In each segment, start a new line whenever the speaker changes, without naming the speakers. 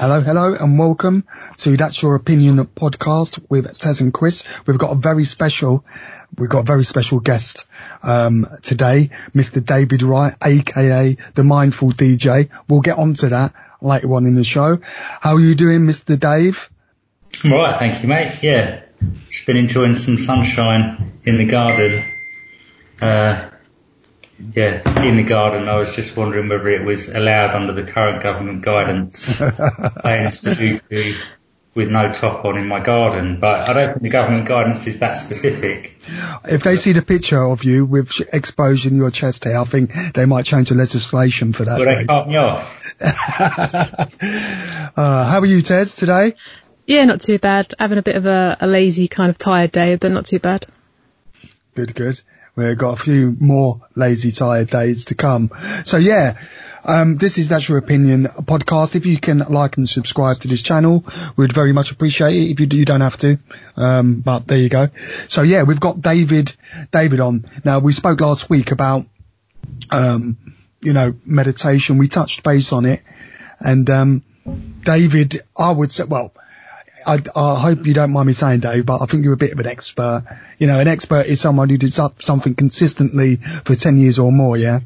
Hello, hello, and welcome to That's Your Opinion podcast with Tez and Chris. We've got a very special, we've got a very special guest um, today, Mr. David Wright, aka the Mindful DJ. We'll get onto that later on in the show. How are you doing, Mr. Dave?
I'm alright, thank you, mate. Yeah, just been enjoying some sunshine in the garden. Uh, yeah, in the garden. I was just wondering whether it was allowed under the current government guidance playing Sudoku with no top on in my garden, but I don't think the government guidance is that specific.
If they see the picture of you with exposing your chest hair, I think they might change the legislation for that.
Well, they cut me off. uh,
how are you, Ted, today?
Yeah, not too bad. Having a bit of a, a lazy kind of tired day, but not too bad.
Good, good. We've got a few more lazy, tired days to come. So yeah, um, this is That's Your Opinion podcast. If you can like and subscribe to this channel, we'd very much appreciate it. If you do, you don't have to. Um, but there you go. So yeah, we've got David, David on. Now we spoke last week about, um, you know, meditation. We touched base on it and, um, David, I would say, well, I, I, hope you don't mind me saying, Dave, but I think you're a bit of an expert. You know, an expert is someone who does something consistently for 10 years or more, yeah?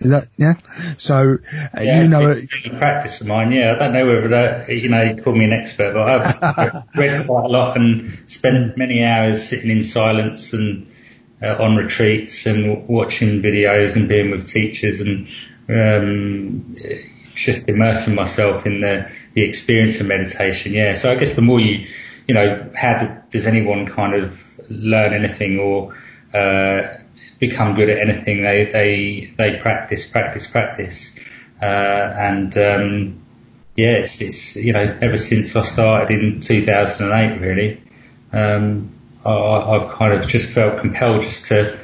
Is that, yeah? So, uh, yeah, you know,
it's practice of mine, yeah. I don't know whether that, you know, you call me an expert, but I've read quite a lot and spent many hours sitting in silence and uh, on retreats and watching videos and being with teachers and, um, just immersing myself in the, the experience of meditation. Yeah. So I guess the more you, you know, how do, does anyone kind of learn anything or, uh, become good at anything? They, they, they practice, practice, practice. Uh, and, um, yeah, it's, it's, you know, ever since I started in 2008, really, um, I, I've kind of just felt compelled just to,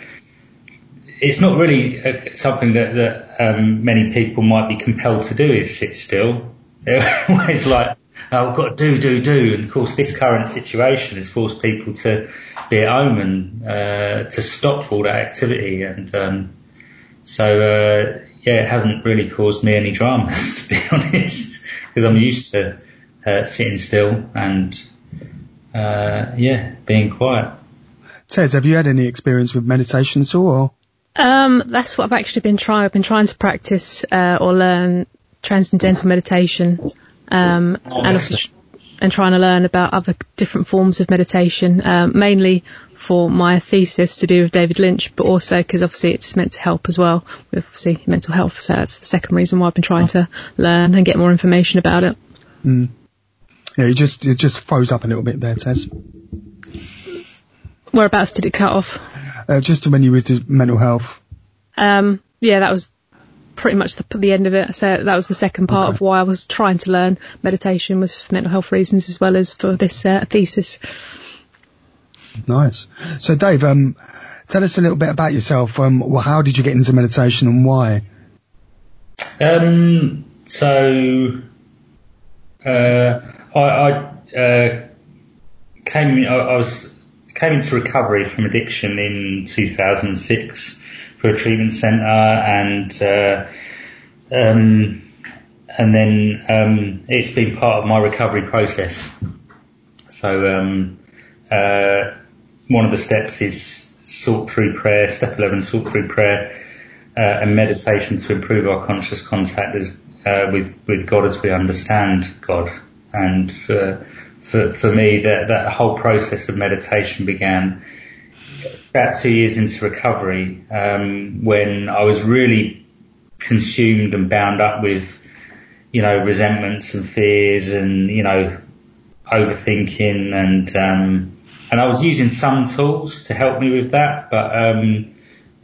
it's not really uh, something that, that um, many people might be compelled to do is sit still. It's like, oh, I've got to do, do, do. And of course, this current situation has forced people to be at home and uh, to stop all that activity. And um, so, uh, yeah, it hasn't really caused me any dramas, to be honest, because I'm used to uh, sitting still and, uh, yeah, being quiet.
Tez, have you had any experience with meditation at all?
Um, that's what I've actually been trying. I've been trying to practice uh, or learn transcendental meditation, um, and also and trying to learn about other different forms of meditation, um, mainly for my thesis to do with David Lynch, but also because obviously it's meant to help as well with obviously mental health. So that's the second reason why I've been trying to learn and get more information about it.
Mm. Yeah, you just it just froze up a little bit there, Tez.
Whereabouts did it cut off?
Uh, just when you were to mental health.
Um, yeah, that was pretty much the, the end of it. So that was the second part okay. of why I was trying to learn meditation was for mental health reasons as well as for this uh, thesis.
Nice. So Dave, um, tell us a little bit about yourself. Um, well, how did you get into meditation and why?
Um, so, uh, I, I uh, came, I, I was came into recovery from addiction in 2006 for a treatment centre and uh, um, and then um, it's been part of my recovery process. So um, uh, one of the steps is sort through prayer. Step 11, sort through prayer uh, and meditation to improve our conscious contact as, uh, with with God as we understand God. And for for, for me, that, that whole process of meditation began about two years into recovery, um, when I was really consumed and bound up with, you know, resentments and fears and, you know, overthinking and, um, and I was using some tools to help me with that, but, um,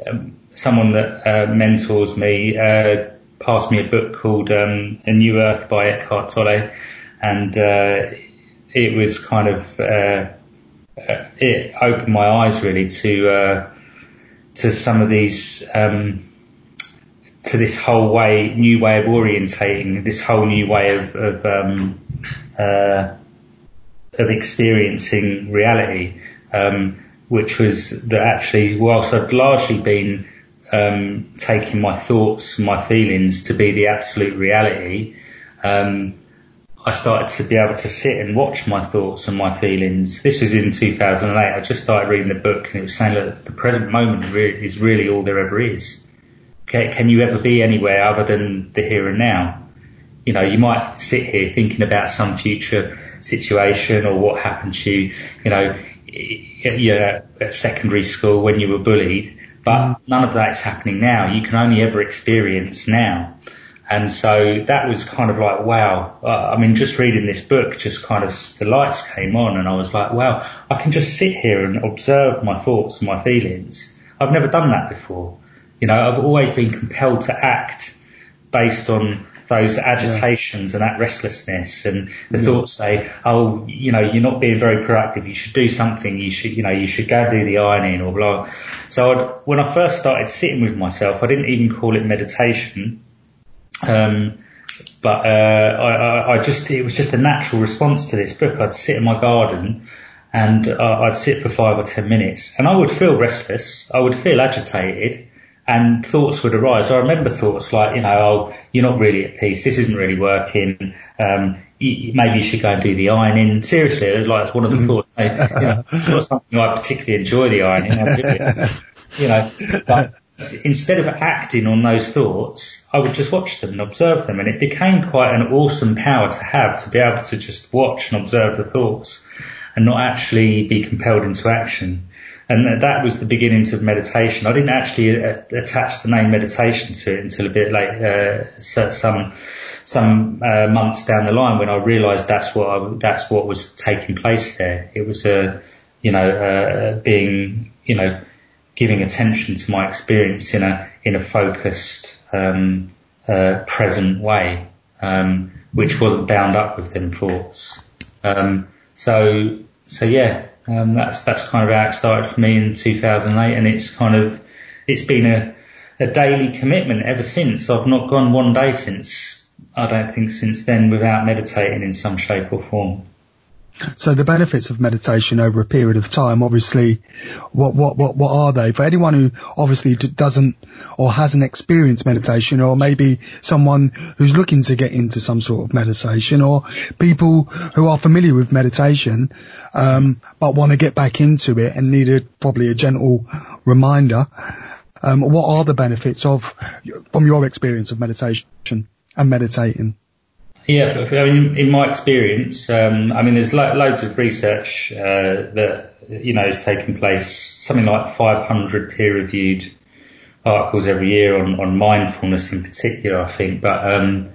um someone that, uh, mentors me, uh, passed me a book called, um, A New Earth by Eckhart Tolle. And, uh, it was kind of uh, uh, it opened my eyes really to uh, to some of these um, to this whole way new way of orientating this whole new way of of, um, uh, of experiencing reality um, which was that actually whilst I'd largely been um, taking my thoughts my feelings to be the absolute reality um, I started to be able to sit and watch my thoughts and my feelings. This was in 2008. I just started reading the book and it was saying that the present moment is really all there ever is. Can, can you ever be anywhere other than the here and now? You know, you might sit here thinking about some future situation or what happened to you, you know, at secondary school when you were bullied, but mm. none of that is happening now. You can only ever experience now. And so that was kind of like, wow. Uh, I mean, just reading this book, just kind of the lights came on and I was like, wow, I can just sit here and observe my thoughts and my feelings. I've never done that before. You know, I've always been compelled to act based on those agitations yeah. and that restlessness and the yeah. thoughts say, oh, you know, you're not being very proactive. You should do something. You should, you know, you should go and do the ironing or blah. So I'd, when I first started sitting with myself, I didn't even call it meditation. Um, but uh, I, I, I, just it was just a natural response to this book. I'd sit in my garden and uh, I'd sit for five or ten minutes, and I would feel restless. I would feel agitated, and thoughts would arise. I remember thoughts like, you know, oh, you're not really at peace. This isn't really working. Um, maybe you should go and do the ironing. Seriously, it was like it's one of the mm-hmm. thoughts. You know, it's not something I particularly enjoy the ironing. you know, but instead of acting on those thoughts, I would just watch them and observe them. And it became quite an awesome power to have to be able to just watch and observe the thoughts and not actually be compelled into action. And that was the beginnings of meditation. I didn't actually attach the name meditation to it until a bit late, uh, some, some uh, months down the line when I realised that's what I, that's what was taking place there. It was a, you know, uh, being, you know, giving attention to my experience in a in a focused, um, uh, present way, um, which wasn't bound up with them thoughts. Um, so so yeah, um, that's that's kind of how it started for me in 2008, and it's kind of it's been a a daily commitment ever since. I've not gone one day since I don't think since then without meditating in some shape or form.
So the benefits of meditation over a period of time, obviously, what, what, what, what are they? For anyone who obviously doesn't or hasn't experienced meditation or maybe someone who's looking to get into some sort of meditation or people who are familiar with meditation, um, but want to get back into it and need a, probably a gentle reminder. Um, what are the benefits of, from your experience of meditation and meditating?
Yeah, I mean, in my experience, um, I mean, there's lo- loads of research uh, that you know is taking place. Something like 500 peer-reviewed articles every year on, on mindfulness in particular, I think. But um,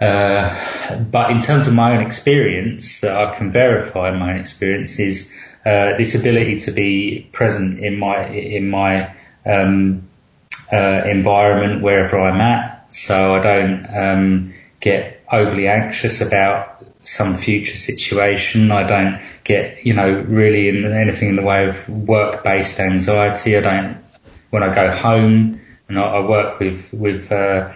uh, but in terms of my own experience, that I can verify my own experience is uh, this ability to be present in my in my um, uh, environment wherever I'm at, so I don't um, get overly anxious about some future situation. I don't get, you know, really in anything in the way of work-based anxiety. I don't, when I go home and I, I work with, with, uh,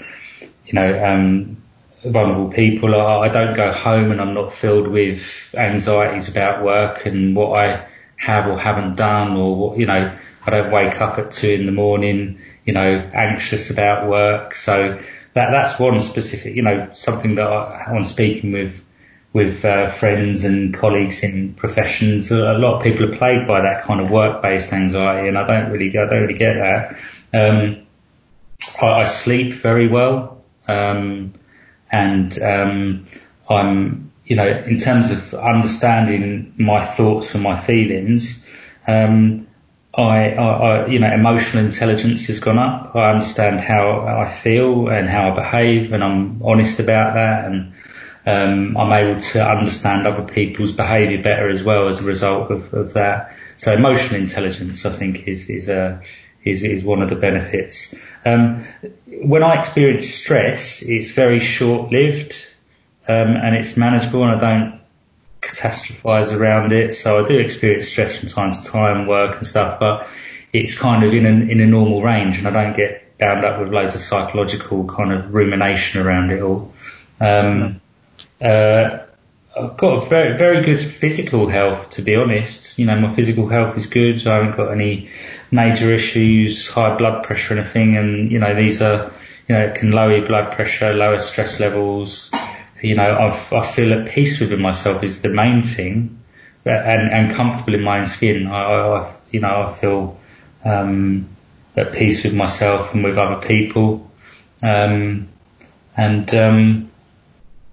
you know, um, vulnerable people, I, I don't go home and I'm not filled with anxieties about work and what I have or haven't done or what, you know, I don't wake up at two in the morning, you know, anxious about work. So, that that's one specific, you know, something that I, when speaking with with uh, friends and colleagues in professions, a lot of people are plagued by that kind of work-based anxiety, and I don't really, I don't really get that. Um, I, I, sleep very well, um, and um, I'm, you know, in terms of understanding my thoughts and my feelings, um, I, I, you know, emotional intelligence has gone up. I understand how I feel and how I behave, and I'm honest about that, and um, I'm able to understand other people's behaviour better as well as a result of, of that. So emotional intelligence, I think, is is a is is one of the benefits. Um, when I experience stress, it's very short lived, um, and it's manageable, and I don't catastrophize around it. So I do experience stress from time to time, work and stuff, but it's kind of in a, in a normal range and I don't get bound up with loads of psychological kind of rumination around it all. Um, uh, I've got a very, very good physical health, to be honest. You know, my physical health is good. I haven't got any major issues, high blood pressure anything. And, you know, these are, you know, it can lower your blood pressure, lower stress levels, you know, I've, I feel at peace within myself is the main thing, and, and comfortable in my own skin. I, I you know, I feel um, at peace with myself and with other people, um, and um,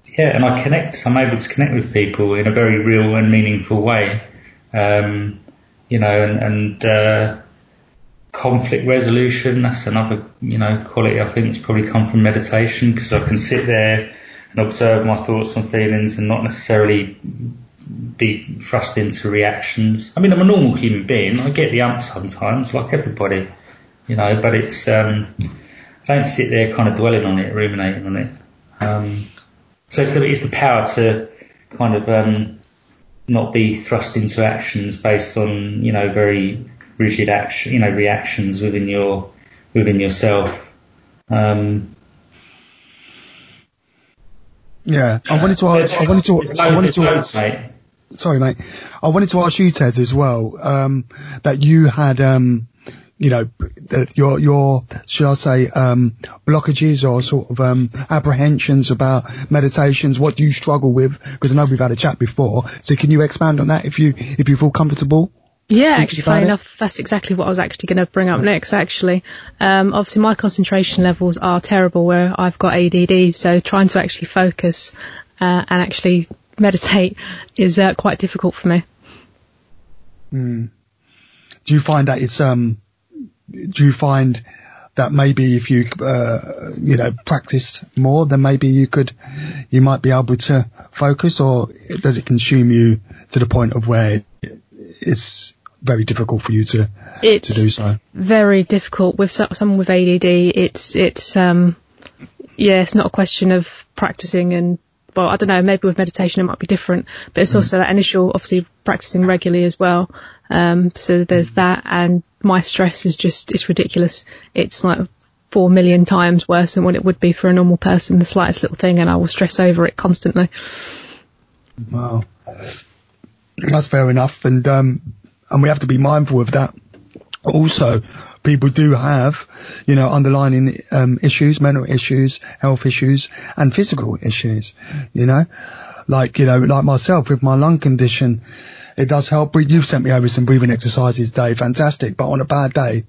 yeah, and I connect. I'm able to connect with people in a very real and meaningful way, um, you know, and, and uh, conflict resolution. That's another, you know, quality I think has probably come from meditation because I can sit there and observe my thoughts and feelings and not necessarily be thrust into reactions. I mean, I'm a normal human being. I get the ump sometimes, like everybody, you know, but it's, um, I don't sit there kind of dwelling on it, ruminating on it. Um, so it's the, it's the power to kind of, um, not be thrust into actions based on, you know, very rigid action, you know, reactions within your, within yourself. Um,
yeah, I wanted to ask, I wanted to, I wanted to, sorry mate, I wanted to ask you Ted as well, um, that you had, um, you know, your, your, should I say, um, blockages or sort of, um, apprehensions about meditations? What do you struggle with? Because I know we've had a chat before. So can you expand on that if you, if you feel comfortable?
Yeah, actually, funny enough, that's exactly what I was actually going to bring up next. Actually, um, obviously my concentration levels are terrible where I've got ADD, so trying to actually focus uh, and actually meditate is uh, quite difficult for me.
Mm. Do you find that it's um? Do you find that maybe if you uh, you know practiced more, then maybe you could you might be able to focus, or does it consume you to the point of where it's very difficult for you to
it's
to do so.
Very difficult with someone with ADD. It's it's um yeah, it's not a question of practicing and well, I don't know, maybe with meditation it might be different, but it's mm. also that initial obviously practicing regularly as well. Um, so there's that and my stress is just, it's ridiculous. It's like four million times worse than what it would be for a normal person, the slightest little thing, and I will stress over it constantly.
Wow. That's fair enough. And, um, and we have to be mindful of that. Also, people do have, you know, underlying um, issues, mental issues, health issues, and physical issues. You know, like you know, like myself with my lung condition, it does help. You've sent me over some breathing exercises, Dave. Fantastic. But on a bad day,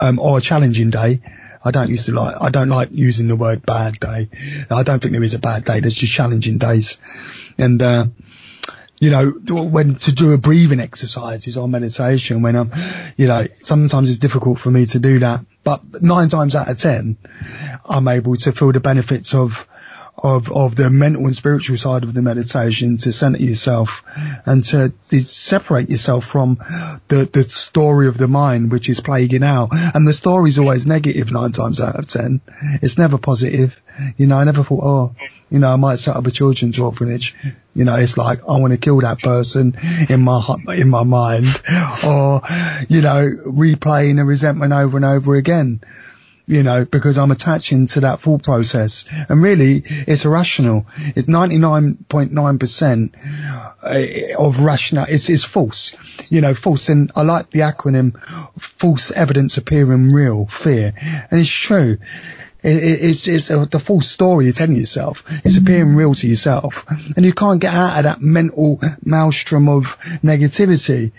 um, or a challenging day, I don't used to like, I don't like using the word bad day. I don't think there is a bad day. There's just challenging days. And, uh, you know, when to do a breathing exercises or meditation when I'm, you know, sometimes it's difficult for me to do that, but nine times out of ten, I'm able to feel the benefits of, of, of the mental and spiritual side of the meditation to center yourself and to, to separate yourself from the, the story of the mind, which is plaguing out. And the story is always negative nine times out of ten. It's never positive. You know, I never thought, oh, you know, I might set up a children's orphanage. You know, it's like, I want to kill that person in my, in my mind or, you know, replaying the resentment over and over again you know, because I'm attaching to that thought process. And really, it's irrational. It's 99.9% uh, of rational, it's, it's false, you know, false. And I like the acronym false evidence appearing real, fear. And it's true it's, it's a, the full story you're telling yourself. It's appearing mm. real to yourself. And you can't get out of that mental maelstrom of negativity,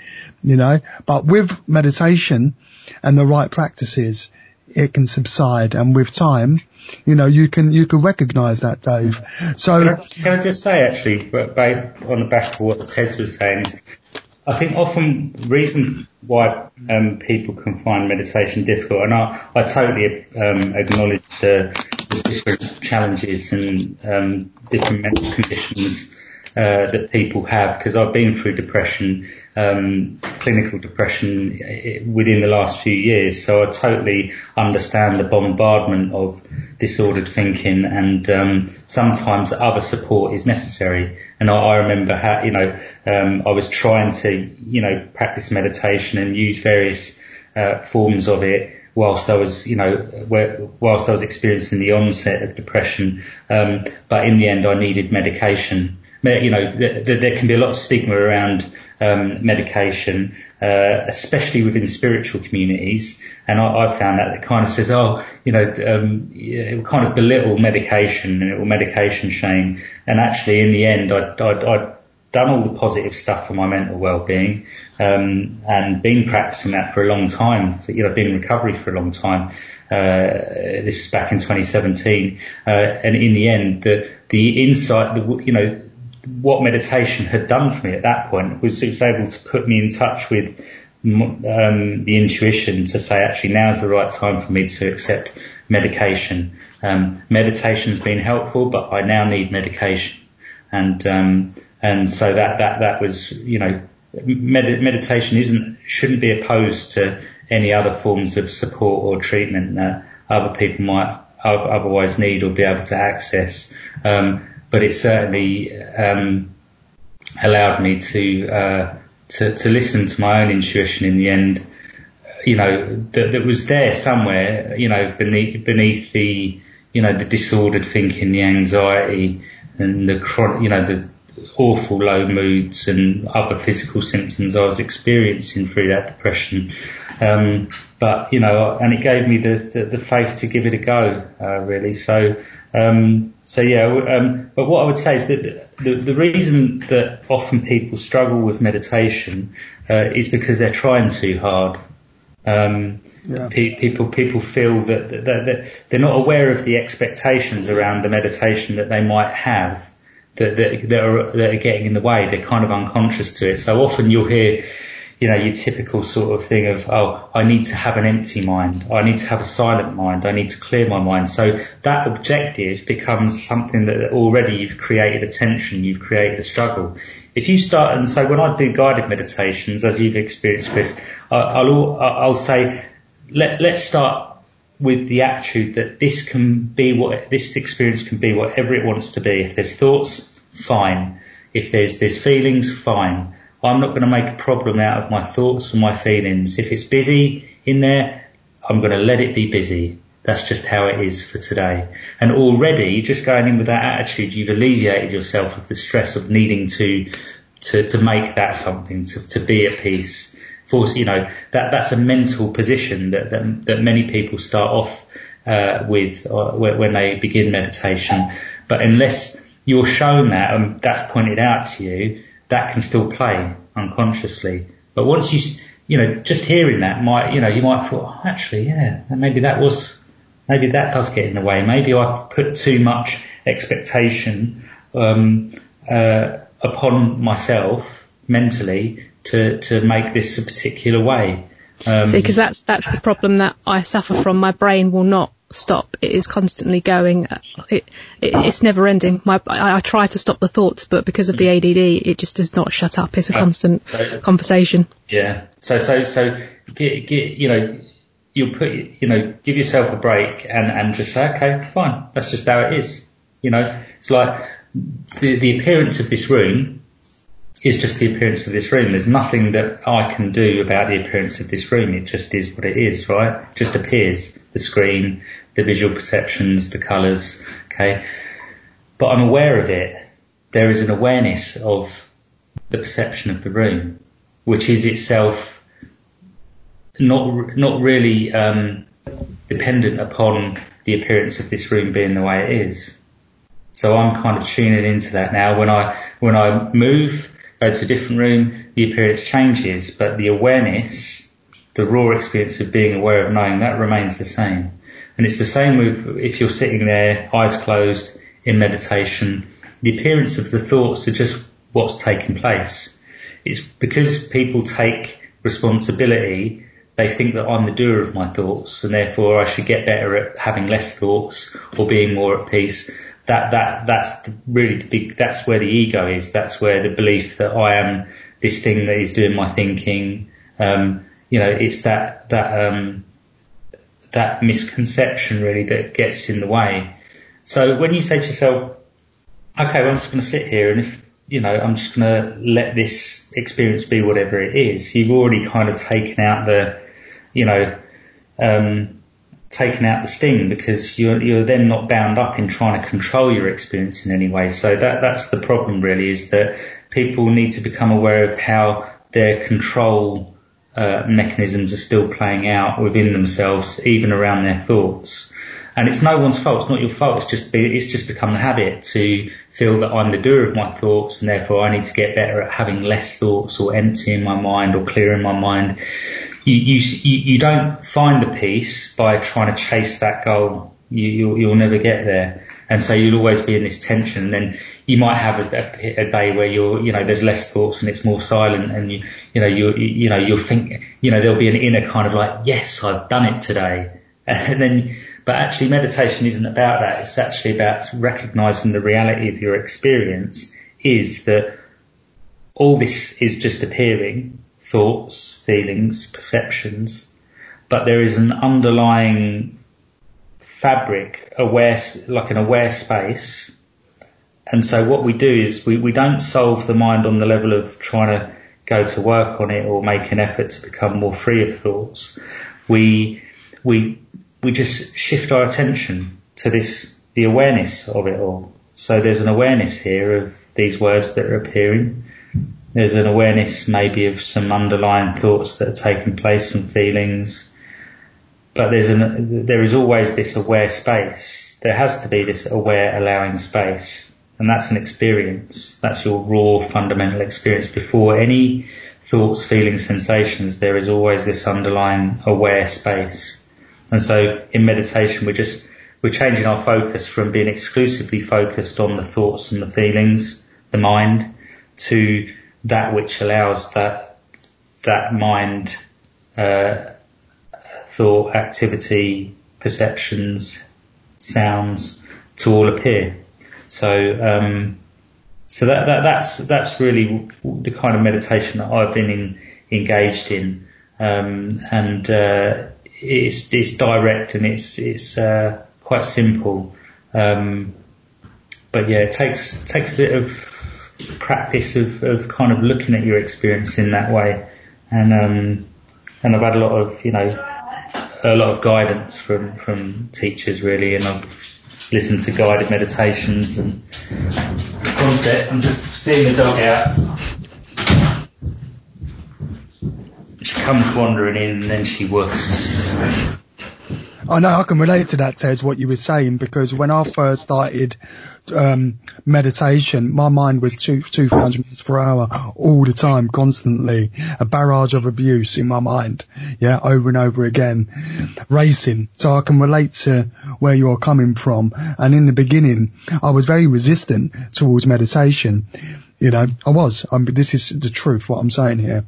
you know, but with meditation and the right practices, it can subside. And with time, you know, you can, you can recognize that, Dave. Mm. So.
Can I, can I just say actually, on the back of what Tez was saying, I think often reason why um, people can find meditation difficult, and I, I totally um, acknowledge the, the, different challenges and um, different mental conditions uh, that people have because I've been through depression, um, clinical depression within the last few years. So I totally understand the bombardment of disordered thinking and um, sometimes other support is necessary. And I, I remember how, you know, um, I was trying to, you know, practice meditation and use various uh, forms of it whilst I was, you know, whilst I was experiencing the onset of depression. Um, but in the end, I needed medication you know, th- th- there can be a lot of stigma around um, medication, uh, especially within spiritual communities. And I, found that it kind of says, oh, you know, um, it will kind of belittle medication and it will medication shame. And actually, in the end, I, I, I done all the positive stuff for my mental well-being, um, and been practicing that for a long time. You know, been in recovery for a long time. Uh, this was back in 2017, uh, and in the end, the the insight, the you know, what meditation had done for me at that point was it was able to put me in touch with um, the intuition to say actually now is the right time for me to accept medication. Um, meditation's been helpful, but I now need medication, and um, and so that that that was you know med- meditation isn't shouldn't be opposed to any other forms of support or treatment that other people might otherwise need or be able to access. Um, but it certainly um, allowed me to, uh, to to listen to my own intuition in the end. You know that that was there somewhere. You know beneath beneath the you know the disordered thinking, the anxiety, and the you know the awful low moods and other physical symptoms I was experiencing through that depression. Um, but you know, and it gave me the, the, the faith to give it a go, uh, really. So, um, so yeah. Um, but what I would say is that the, the reason that often people struggle with meditation uh, is because they're trying too hard. Um, yeah. pe- people people feel that, that, that they're not aware of the expectations around the meditation that they might have that, that, that, are, that are getting in the way. They're kind of unconscious to it. So often you'll hear, you know, your typical sort of thing of, oh, I need to have an empty mind. I need to have a silent mind. I need to clear my mind. So that objective becomes something that already you've created a tension, you've created a struggle. If you start, and so when I do guided meditations, as you've experienced, Chris, I'll, I'll say, let, let's start with the attitude that this can be what this experience can be whatever it wants to be. If there's thoughts, fine. If there's there's feelings, fine. I'm not going to make a problem out of my thoughts and my feelings. If it's busy in there, I'm going to let it be busy. That's just how it is for today. And already, just going in with that attitude, you've alleviated yourself of the stress of needing to to, to make that something, to, to be at peace force, you know, that, that's a mental position that, that, that many people start off, uh, with uh, when they begin meditation. But unless you're shown that and that's pointed out to you, that can still play unconsciously. But once you, you know, just hearing that might, you know, you might thought, oh, actually, yeah, maybe that was, maybe that does get in the way. Maybe I put too much expectation, um, uh, upon myself mentally to, to make this a particular way.
Um, See, because that's that's the problem that I suffer from. My brain will not stop. It is constantly going. Uh, it, it it's never ending. My I, I, try to stop the thoughts, but because of the mm. ADD, it just does not shut up. It's a ah. constant conversation.
Yeah. So so so get get you know you put you know give yourself a break and and just say okay fine that's just how it is. You know it's like the the appearance of this room is just the appearance of this room. There's nothing that I can do about the appearance of this room. It just is what it is, right? It just appears. The screen, the visual perceptions, the colours, okay? But I'm aware of it. There is an awareness of the perception of the room, which is itself not, not really, um, dependent upon the appearance of this room being the way it is. So I'm kind of tuning into that now. When I, when I move go to a different room, the appearance changes, but the awareness, the raw experience of being aware of knowing that remains the same. And it's the same with if you're sitting there, eyes closed in meditation, the appearance of the thoughts are just what's taking place. It's because people take responsibility, they think that I'm the doer of my thoughts and therefore I should get better at having less thoughts or being more at peace. That that that's the, really the big that's where the ego is. That's where the belief that I am this thing that is doing my thinking. Um, you know it's that that um, that misconception really that gets in the way. So when you say to yourself okay well I'm just going to sit here and if you know I'm just going to let this experience be whatever it is you've already kind of taken out the you know um, taken out the sting because you're you're then not bound up in trying to control your experience in any way. So that that's the problem really is that people need to become aware of how their control uh, mechanisms are still playing out within themselves, even around their thoughts. And it's no one's fault. It's not your fault. It's just be, it's just become the habit to feel that I'm the doer of my thoughts, and therefore I need to get better at having less thoughts or emptying my mind or clearing my mind you, you, you don't find the peace by trying to chase that goal. You, you'll, you'll never get there. And so you'll always be in this tension. And then you might have a, a, a, day where you're, you know, there's less thoughts and it's more silent and you, you know, you, you know, you'll think, you know, there'll be an inner kind of like, yes, I've done it today. And then, but actually meditation isn't about that. It's actually about recognizing the reality of your experience is that all this is just appearing thoughts, feelings, perceptions, but there is an underlying fabric, aware, like an aware space. And so what we do is we, we don't solve the mind on the level of trying to go to work on it or make an effort to become more free of thoughts. We, we, we just shift our attention to this, the awareness of it all. So there's an awareness here of these words that are appearing there's an awareness maybe of some underlying thoughts that are taking place and feelings. But there's an, there is always this aware space. There has to be this aware allowing space. And that's an experience. That's your raw fundamental experience. Before any thoughts, feelings, sensations, there is always this underlying aware space. And so in meditation, we're just, we're changing our focus from being exclusively focused on the thoughts and the feelings, the mind, to that which allows that that mind, uh, thought, activity, perceptions, sounds to all appear. So um, so that, that that's that's really the kind of meditation that I've been in, engaged in, um, and uh, it's it's direct and it's it's uh, quite simple. Um, but yeah, it takes takes a bit of practice of, of kind of looking at your experience in that way. And, um, and I've had a lot of, you know, a lot of guidance from, from teachers really, and I've listened to guided meditations and concept. I'm just seeing the dog out. She comes wandering in and then she was.
I know I can relate to that, Ted, what you were saying, because when I first started um, meditation, my mind was two, 2,000 miles per hour all the time, constantly. A barrage of abuse in my mind. Yeah, over and over again. Racing. So I can relate to where you're coming from. And in the beginning, I was very resistant towards meditation. You know, I was. I mean, this is the truth, what I'm saying here.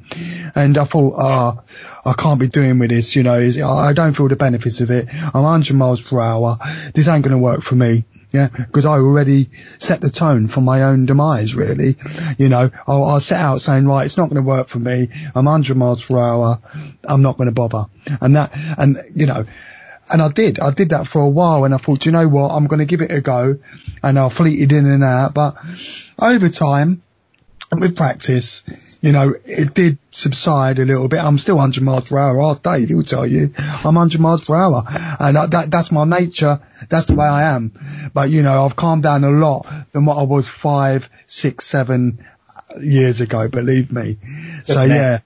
And I thought, ah, I can't be doing with this, you know, is, I don't feel the benefits of it. I'm 100 miles per hour. This ain't going to work for me. Yeah, because I already set the tone for my own demise, really. You know, I'll, I'll set out saying, right, it's not going to work for me. I'm 100 miles per hour. I'm not going to bother. And that, and, you know, and I did. I did that for a while and I thought, you know what, I'm going to give it a go. And I fleeted in and out. But over time, with practice, you know, it did subside a little bit. I'm still 100 miles per hour. Ask Dave, he'll tell you. I'm 100 miles per hour. And that, that's my nature. That's the way I am. But, you know, I've calmed down a lot than what I was five, six, seven years ago, believe me. So yeah.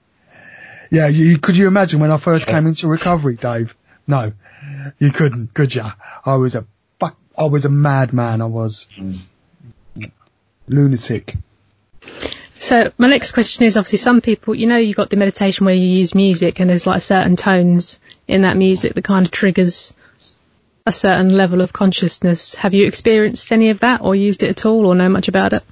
Yeah, you, could you imagine when I first came into recovery, Dave? No, you couldn't, could you? I was a fuck, I was a madman, I was. Lunatic.
So my next question is obviously some people, you know, you got the meditation where you use music and there's like certain tones in that music that kind of triggers a certain level of consciousness. Have you experienced any of that or used it at all or know much about it?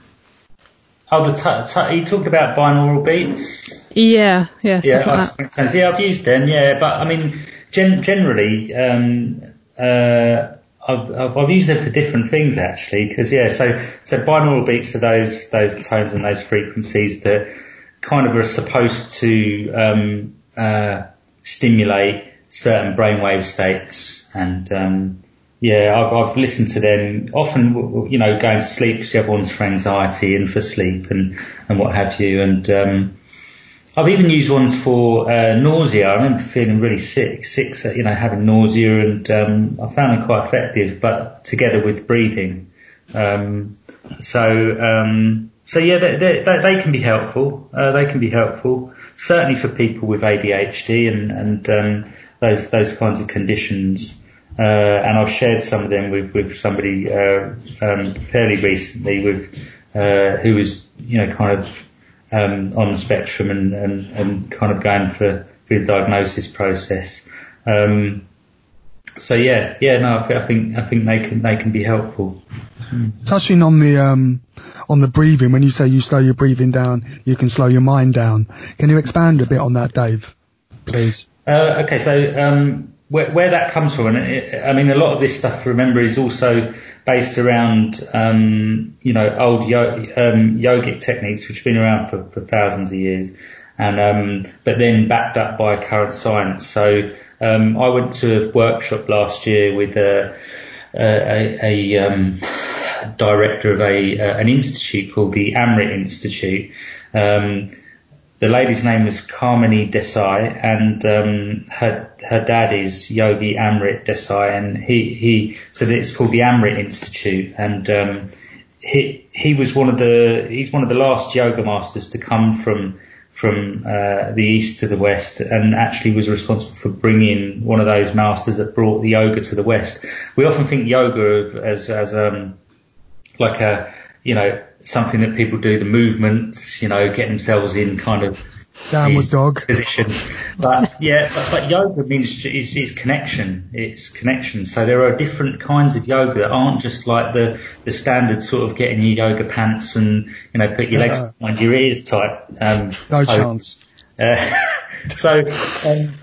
Oh, the t- t- you talked about binaural beats.
Yeah, yeah, yeah. Like
yeah, I've used them. Yeah, but I mean, gen- generally, um, uh, I've, I've, used them for different things actually, because yeah, so so binaural beats are those those tones and those frequencies that kind of are supposed to um, uh, stimulate certain brainwave states, and um, yeah, I've, I've listened to them often, you know, going to sleep because you have ones for anxiety and for sleep and and what have you, and um, I've even used ones for uh, nausea. I remember feeling really sick, sick, you know, having nausea, and um, I found them quite effective. But together with breathing, um, so um, so yeah, they, they, they, can be helpful. Uh, they can be helpful, certainly for people with ADHD and and um, those those kinds of conditions. Uh, and I've shared some of them with with somebody uh, um, fairly recently with uh, who was you know kind of um, on the spectrum and, and, and kind of going for, the diagnosis process. Um, so yeah, yeah, no, I think I think they can they can be helpful.
Touching on the um, on the breathing, when you say you slow your breathing down, you can slow your mind down. Can you expand a bit on that, Dave, please?
Uh, okay, so um, where, where that comes from, and it, I mean, a lot of this stuff, remember, is also based around, um, you know, old yo- um, yogic techniques, which have been around for, for thousands of years, and um, but then backed up by current science. So um, I went to a workshop last year with a, a, a, um, director of a an institute called the Amrit Institute. Um, the lady's name was Kamini Desai, and um, her her dad is Yogi Amrit Desai, and he he so it's called the Amrit Institute, and um, he he was one of the he's one of the last yoga masters to come from from uh, the east to the west, and actually was responsible for bringing one of those masters that brought the yoga to the west. We often think yoga as as um like a you know something that people do, the movements, you know, get themselves in kind of
downward dog
positions. But yeah, but, but yoga means is, is connection. It's connection. So there are different kinds of yoga that aren't just like the the standard sort of getting your yoga pants and you know put your legs uh, behind your ears tight. Um,
no chance.
Uh, so um,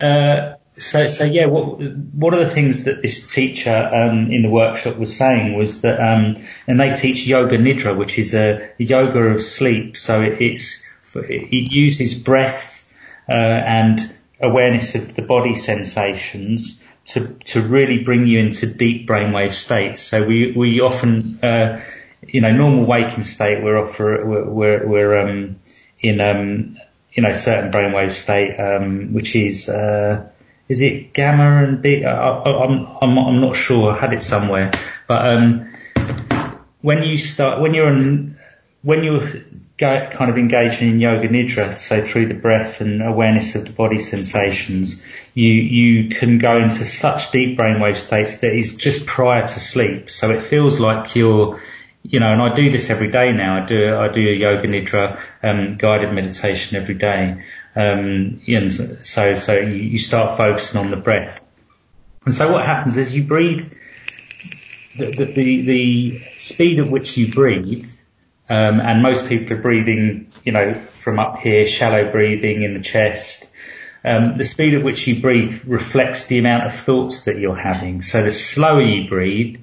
uh, so, so yeah, what, one of the things that this teacher um, in the workshop was saying was that, um, and they teach yoga nidra, which is a, yoga of sleep. So it, it's it uses breath uh, and awareness of the body sensations to to really bring you into deep brainwave states. So we we often, uh, you know, normal waking state, we're we're we're, we're um, in um, you know certain brainwave state, um, which is uh, is it gamma and beta? I, am I'm, I'm not sure. I had it somewhere, but um, when you start, when you're in, when you're kind of engaging in yoga nidra, so through the breath and awareness of the body sensations, you you can go into such deep brainwave states that is just prior to sleep. So it feels like you're you know, and I do this every day now. I do I do a yoga nidra um, guided meditation every day. Um, and so so you start focusing on the breath. And so what happens is you breathe. The the, the, speed at which you breathe, um, and most people are breathing, you know, from up here, shallow breathing in the chest. Um, the speed at which you breathe reflects the amount of thoughts that you're having. So the slower you breathe,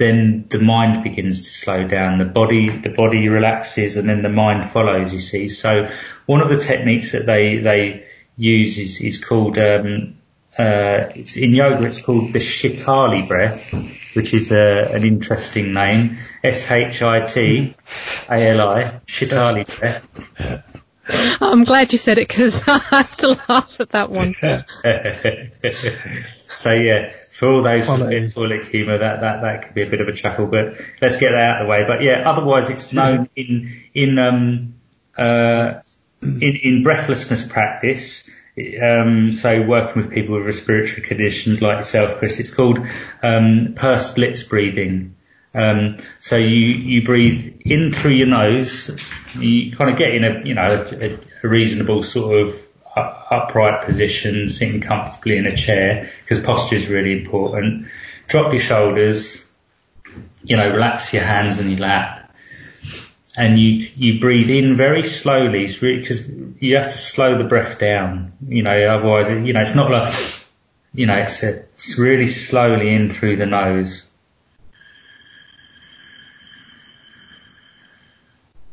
then the mind begins to slow down. The body, the body relaxes and then the mind follows, you see. So one of the techniques that they, they use is, is called, um, uh, it's in yoga, it's called the Shitali breath, which is a, an interesting name. S-H-I-T-A-L-I, Shitali breath.
I'm glad you said it because I have to laugh at that one.
so yeah, for all those toilet humour, that, that, that could be a bit of a chuckle, but let's get that out of the way. But yeah, otherwise it's known in, in, um, uh, in, in breathlessness practice, um, so working with people with respiratory conditions like yourself, Chris, it's called, um, pursed lips breathing. Um, so you, you breathe in through your nose, you kind of get in a, you know, a, a reasonable sort of upright position, sitting comfortably in a chair, because posture is really important. Drop your shoulders, you know, relax your hands in your lap, and you you breathe in very slowly, because you have to slow the breath down. You know, otherwise, you know, it's not like, you know, it's, a, it's really slowly in through the nose.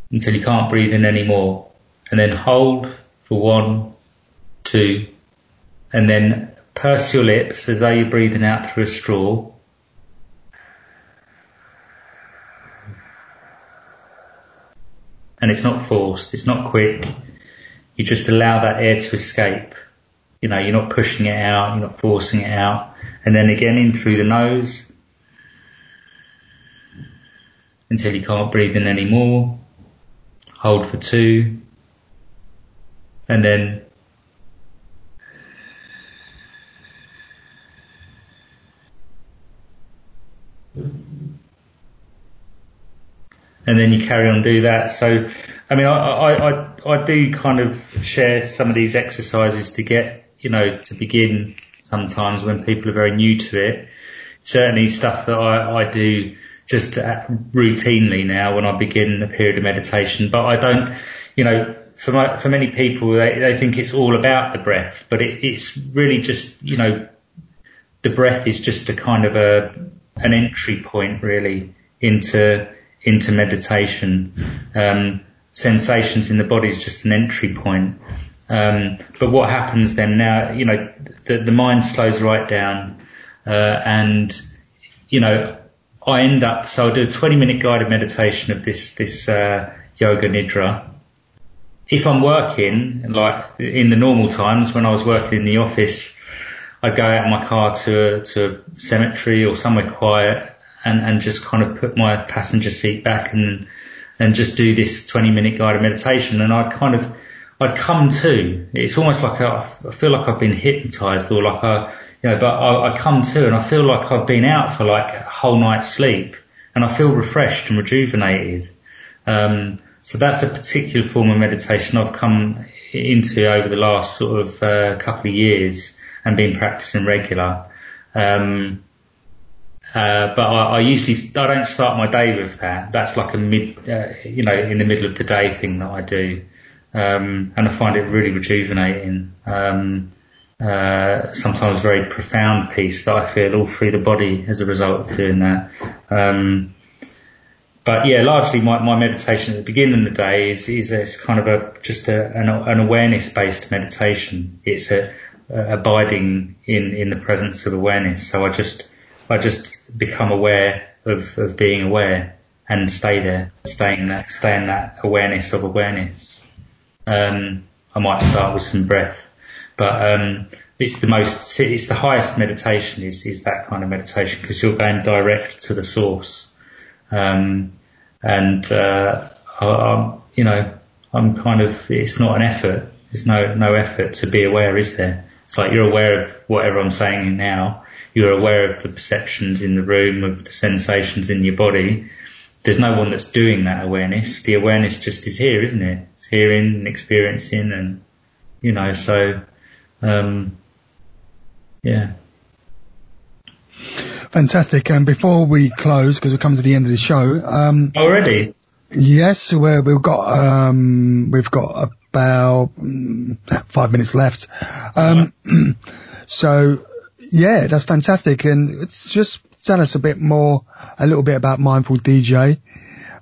Until you can't breathe in anymore. And then hold for one, two, and then purse your lips as though you're breathing out through a straw. And it's not forced, it's not quick. you just allow that air to escape. You know, you're not pushing it out, you're not forcing it out. And then again in through the nose until you can't breathe in anymore. Hold for two. And then and then you carry on do that. So, I mean, I, I, I, I do kind of share some of these exercises to get, you know, to begin sometimes when people are very new to it. Certainly stuff that I, I do just routinely now when I begin a period of meditation, but I don't, you know, for my, for many people, they, they think it's all about the breath, but it, it's really just, you know, the breath is just a kind of a, an entry point really into, into meditation. Um, sensations in the body is just an entry point. Um, but what happens then now, you know, the, the mind slows right down, uh, and, you know, I end up, so I'll do a 20 minute guided meditation of this, this, uh, yoga nidra. If I'm working, like in the normal times when I was working in the office, I'd go out in my car to, to a cemetery or somewhere quiet and, and just kind of put my passenger seat back and, and just do this 20 minute guided meditation. And I'd kind of, I'd come to, it's almost like I, I feel like I've been hypnotized or like I, you know, but I, I come to and I feel like I've been out for like a whole night's sleep and I feel refreshed and rejuvenated. Um, so that's a particular form of meditation I've come into over the last sort of uh, couple of years and been practicing regular. Um, uh, but I, I, usually I don't start my day with that. That's like a mid, uh, you know, in the middle of the day thing that I do, um, and I find it really rejuvenating. Um, uh, sometimes very profound peace that I feel all through the body as a result of doing that. Um, but yeah, largely my, my meditation at the beginning of the day is is kind of a just a, an, an awareness based meditation. It's a, a abiding in in the presence of awareness. So I just I just become aware of, of being aware and stay there, stay in that, stay in that awareness of awareness. Um, I might start with some breath, but, um, it's the most, it's the highest meditation is, is that kind of meditation because you're going direct to the source. Um, and, uh, I, you know, I'm kind of, it's not an effort. There's no, no effort to be aware, is there? It's like you're aware of whatever I'm saying now you're aware of the perceptions in the room, of the sensations in your body. There's no one that's doing that awareness. The awareness just is here, isn't it? It's hearing and experiencing and, you know, so, um, yeah.
Fantastic. And before we close, because we're coming to the end of the show, um,
already.
Yes, we we've got um, we've got about mm, five minutes left. Um, so yeah, that's fantastic. And it's just tell us a bit more, a little bit about Mindful DJ.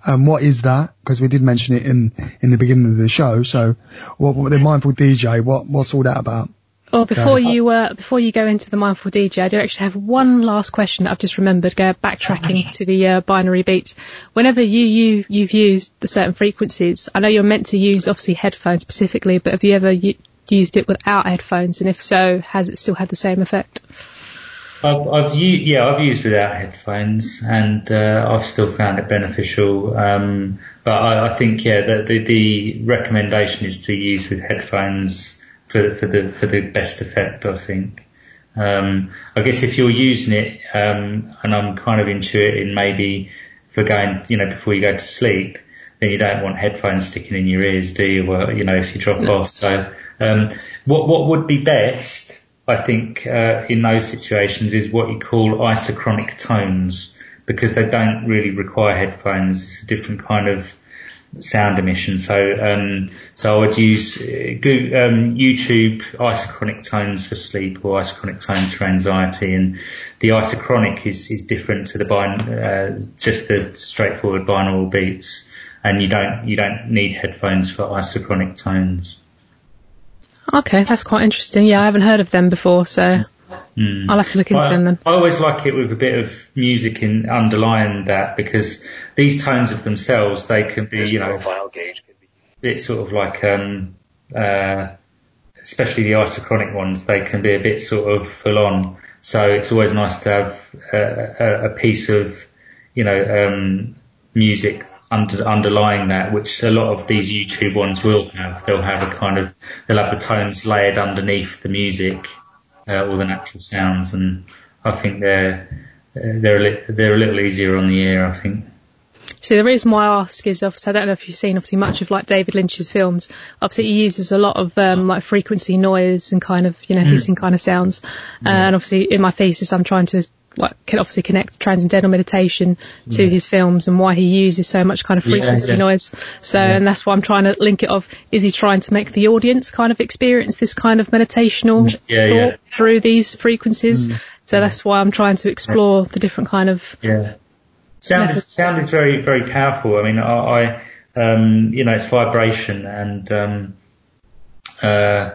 Um, what is that? Because we did mention it in, in the beginning of the show. So what, what the Mindful DJ, what, what's all that about?
Well, before you uh, before you go into the mindful DJ, I do actually have one last question that I've just remembered. Go backtracking to the uh, binaural beats. Whenever you you you've used the certain frequencies, I know you're meant to use obviously headphones specifically, but have you ever used it without headphones, and if so, has it still had the same effect?
I've, I've used, yeah, I've used without headphones, and uh, I've still found it beneficial. Um, but I, I, think, yeah, the, the, the recommendation is to use with headphones for for the for the best effect. I think. Um, I guess if you're using it, um, and I'm kind of intuiting maybe for going, you know, before you go to sleep, then you don't want headphones sticking in your ears, do you? Well, you know, if you drop off. So, um, what what would be best, I think, uh, in those situations is what you call isochronic tones because they don't really require headphones. It's a different kind of sound emission. So, um, so I would use uh, Google, um, YouTube isochronic tones for sleep or isochronic tones for anxiety. And the isochronic is, is different to the bin, uh, just the straightforward binaural beats. And you don't, you don't need headphones for isochronic tones.
Okay, that's quite interesting. Yeah, I haven't heard of them before, so mm. I'll have to look into
I,
them then.
I always like it with a bit of music in underlying that because these tones of themselves, they can be, you know, profile gauge could be. It's sort of like, um, uh, especially the isochronic ones, they can be a bit sort of full on. So it's always nice to have a, a piece of, you know, um, music under, underlying that, which a lot of these YouTube ones will have. They'll have a kind of, they'll have the tones layered underneath the music, uh, or the natural sounds, and I think they're they're a li- they're a little easier on the ear. I think.
See, the reason why I ask is obviously I don't know if you've seen obviously much of like David Lynch's films. Obviously, he uses a lot of um, like frequency noise and kind of you know mm. hissing kind of sounds. Uh, and obviously, in my thesis, I'm trying to like can obviously connect transcendental meditation to yeah. his films and why he uses so much kind of frequency yeah, yeah. noise. So, and that's why I'm trying to link it off. Is he trying to make the audience kind of experience this kind of meditational thought through these frequencies? Mm. So that's why I'm trying to explore the different kind of
yeah Sound is, sound is very, very powerful. I mean, I, I um, you know, it's vibration and, um, uh,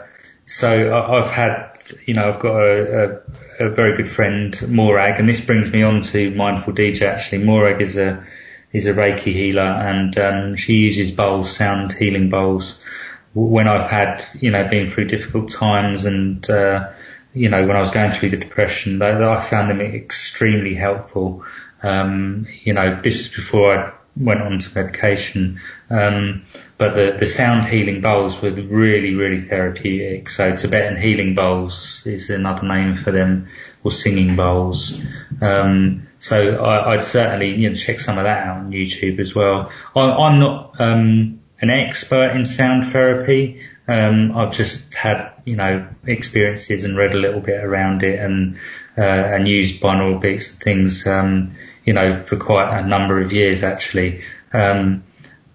so I, have had, you know, I've got a, a, a, very good friend, Morag, and this brings me on to Mindful DJ actually. Morag is a, is a Reiki healer and, um, she uses bowls, sound healing bowls when I've had, you know, been through difficult times and, uh, you know, when I was going through the depression, I found them extremely helpful. Um, you know, this is before I went on to medication. Um, but the, the sound healing bowls were really, really therapeutic. So Tibetan healing bowls is another name for them, or singing bowls. Um, so I, would certainly, you know, check some of that out on YouTube as well. I, am not, um, an expert in sound therapy. Um, I've just had, you know, experiences and read a little bit around it and, uh, and used binaural beats and things, um, you know, for quite a number of years actually. Um,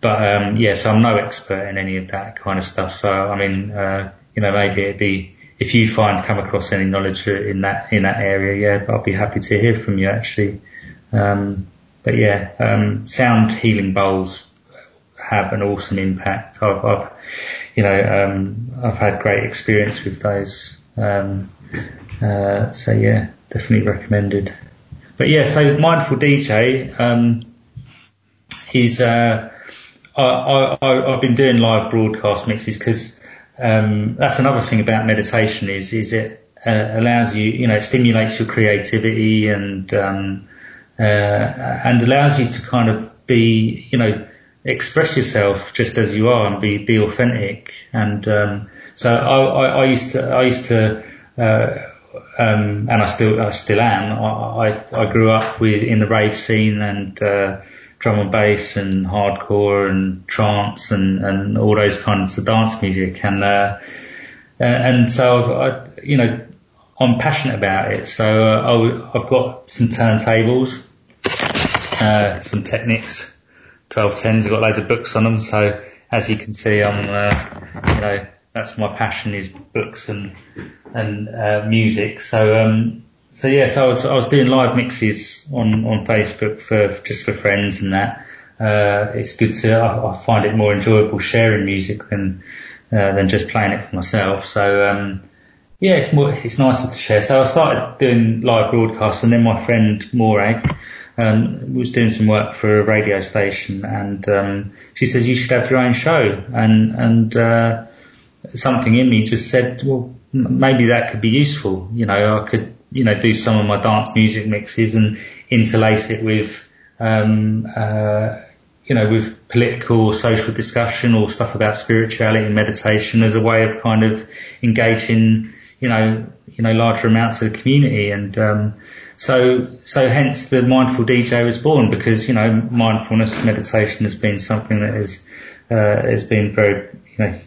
but um, yeah, so I'm no expert in any of that kind of stuff. So I mean, uh, you know, maybe it'd be if you find come across any knowledge in that in that area, yeah, I'll be happy to hear from you actually. Um, but yeah, um, sound healing bowls have an awesome impact. I've, I've you know, um, I've had great experience with those. Um, uh, so yeah, definitely recommended. But yeah, so mindful DJ um, is uh, I, I, I've been doing live broadcast mixes because um, that's another thing about meditation is is it uh, allows you you know it stimulates your creativity and um, uh, and allows you to kind of be you know express yourself just as you are and be be authentic. And um, so I, I, I used to I used to uh, um, and I still I still am. I, I, I grew up with in the rave scene and uh, drum and bass and hardcore and trance and, and all those kinds of dance music and uh, and so I've, I, you know I'm passionate about it. So uh, I've got some turntables, uh, some Technics, 1210s. I've got loads of books on them. So as you can see, I'm uh, you know that's my passion is books and and uh, music. So um, so yes, yeah, so I was I was doing live mixes on on Facebook for just for friends and that. Uh, it's good to I, I, find it more enjoyable sharing music than uh, than just playing it for myself. So um, yeah, it's more it's nicer to share. So I started doing live broadcasts, and then my friend Morag. Um, was doing some work for a radio station and um, she says you should have your own show and and uh, something in me just said, well, maybe that could be useful. You know, I could, you know, do some of my dance music mixes and interlace it with, um, uh, you know, with political or social discussion or stuff about spirituality and meditation as a way of kind of engaging, you know, you know, larger amounts of the community. And, um, so, so hence the mindful DJ was born because, you know, mindfulness meditation has been something that has, uh, has been very, you know,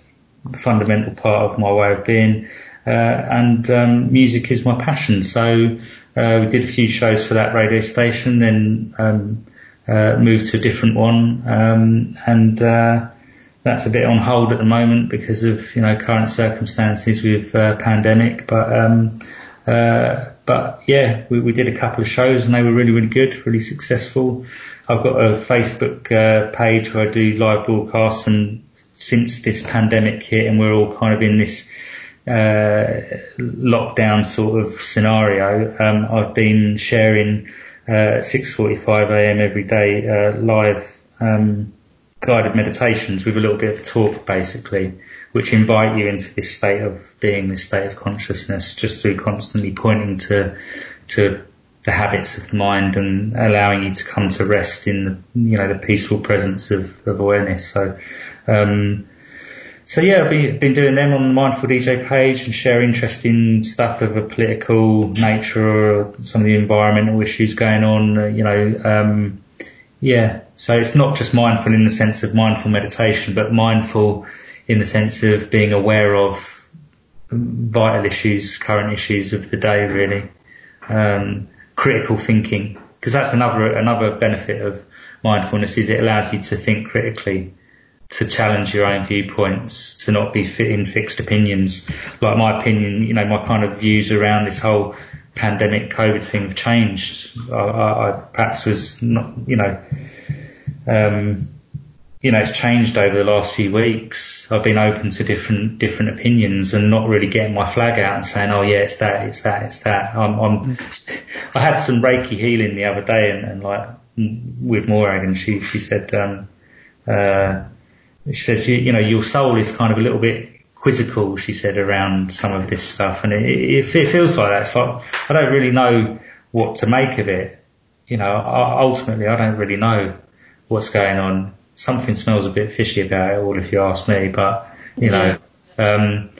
fundamental part of my way of being. Uh, and um, music is my passion. So uh, we did a few shows for that radio station, then um, uh, moved to a different one, um, and uh, that's a bit on hold at the moment because of you know current circumstances with uh, pandemic. But um, uh, but yeah, we, we did a couple of shows and they were really really good, really successful. I've got a Facebook page where I do live broadcasts and since this pandemic hit and we're all kind of in this uh, lockdown sort of scenario, um, I've been sharing uh, 6:45 a.m. every day uh, live um, guided meditations with a little bit of talk basically, which invite you into this state of being, this state of consciousness, just through constantly pointing to to the habits of the mind and allowing you to come to rest in the you know the peaceful presence of, of awareness. So um, so yeah, I've been, been doing them on the Mindful DJ page and share interesting stuff of a political nature or some of the environmental issues going on. Uh, you know, um, yeah. So it's not just mindful in the sense of mindful meditation, but mindful in the sense of being aware of vital issues, current issues of the day, really. Um, critical thinking, because that's another another benefit of mindfulness is it allows you to think critically to challenge your own viewpoints, to not be fit in fixed opinions. Like my opinion, you know, my kind of views around this whole pandemic COVID thing have changed. I, I, I perhaps was not, you know, um, you know, it's changed over the last few weeks. I've been open to different different opinions and not really getting my flag out and saying, "Oh yeah, it's that, it's that, it's that." I'm, I'm I had some Reiki healing the other day, and, and like with Morag, and she she said, um, uh, she says, you, you know, your soul is kind of a little bit quizzical, she said, around some of this stuff. And it, it, it feels like that. It's like, I don't really know what to make of it. You know, ultimately, I don't really know what's going on. Something smells a bit fishy about it all, if you ask me, but, you know, um,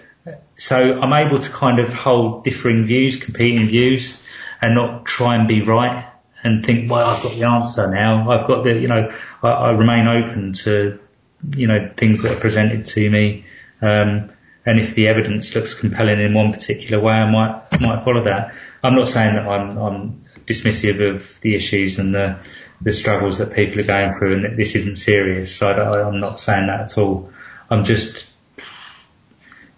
so I'm able to kind of hold differing views, competing views, and not try and be right and think, well, I've got the answer now. I've got the, you know, I, I remain open to you know, things that are presented to me. Um, and if the evidence looks compelling in one particular way, I might, might follow that. I'm not saying that I'm, I'm dismissive of the issues and the, the struggles that people are going through and that this isn't serious. So I, I'm not saying that at all. I'm just,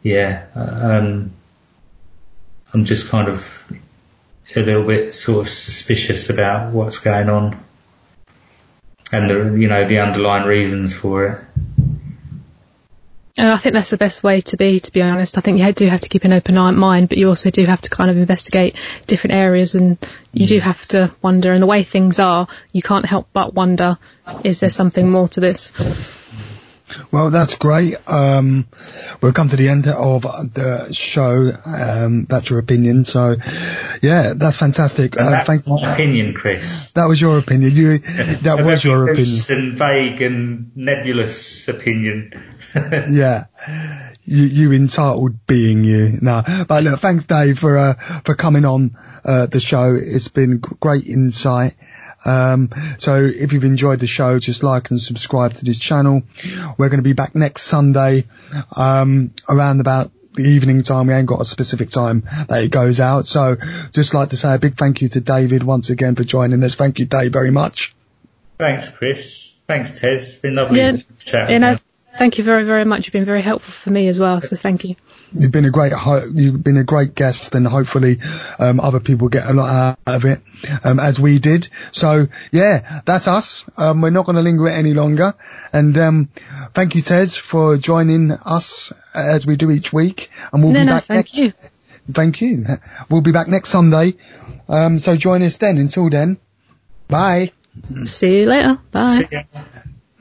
yeah, um, I'm just kind of a little bit sort of suspicious about what's going on and the you know the underlying reasons for it.
And I think that's the best way to be, to be honest. I think you do have to keep an open mind, but you also do have to kind of investigate different areas and you do mm. have to wonder. And the way things are, you can't help but wonder, is there something more to this?
Well, that's great. Um, we've come to the end of the show. Um, that's your opinion. So, yeah, that's fantastic.
Uh, that's thank- my opinion, Chris.
That was your opinion. You, that was your opinion.
And vague and nebulous opinion.
yeah. You, you entitled being you. No, but look, thanks Dave for, uh, for coming on, uh, the show. It's been great insight. Um, so if you've enjoyed the show, just like and subscribe to this channel. We're going to be back next Sunday, um, around about the evening time. We ain't got a specific time that it goes out. So just like to say a big thank you to David once again for joining us. Thank you, Dave, very much.
Thanks, Chris. Thanks, Tez. It's been lovely yeah, to chat.
You know, thank you very, very much. You've been very helpful for me as well. So thank you
you've been a great you've been a great guest and hopefully um, other people get a lot out of it um, as we did. So yeah that's us. Um, we're not going to linger it any longer. And um, thank you Ted, for joining us as we do each week. And we'll
no,
be
no,
back
thank you.
Thank you. We'll be back next Sunday. Um, so join us then. Until then bye.
See you later. Bye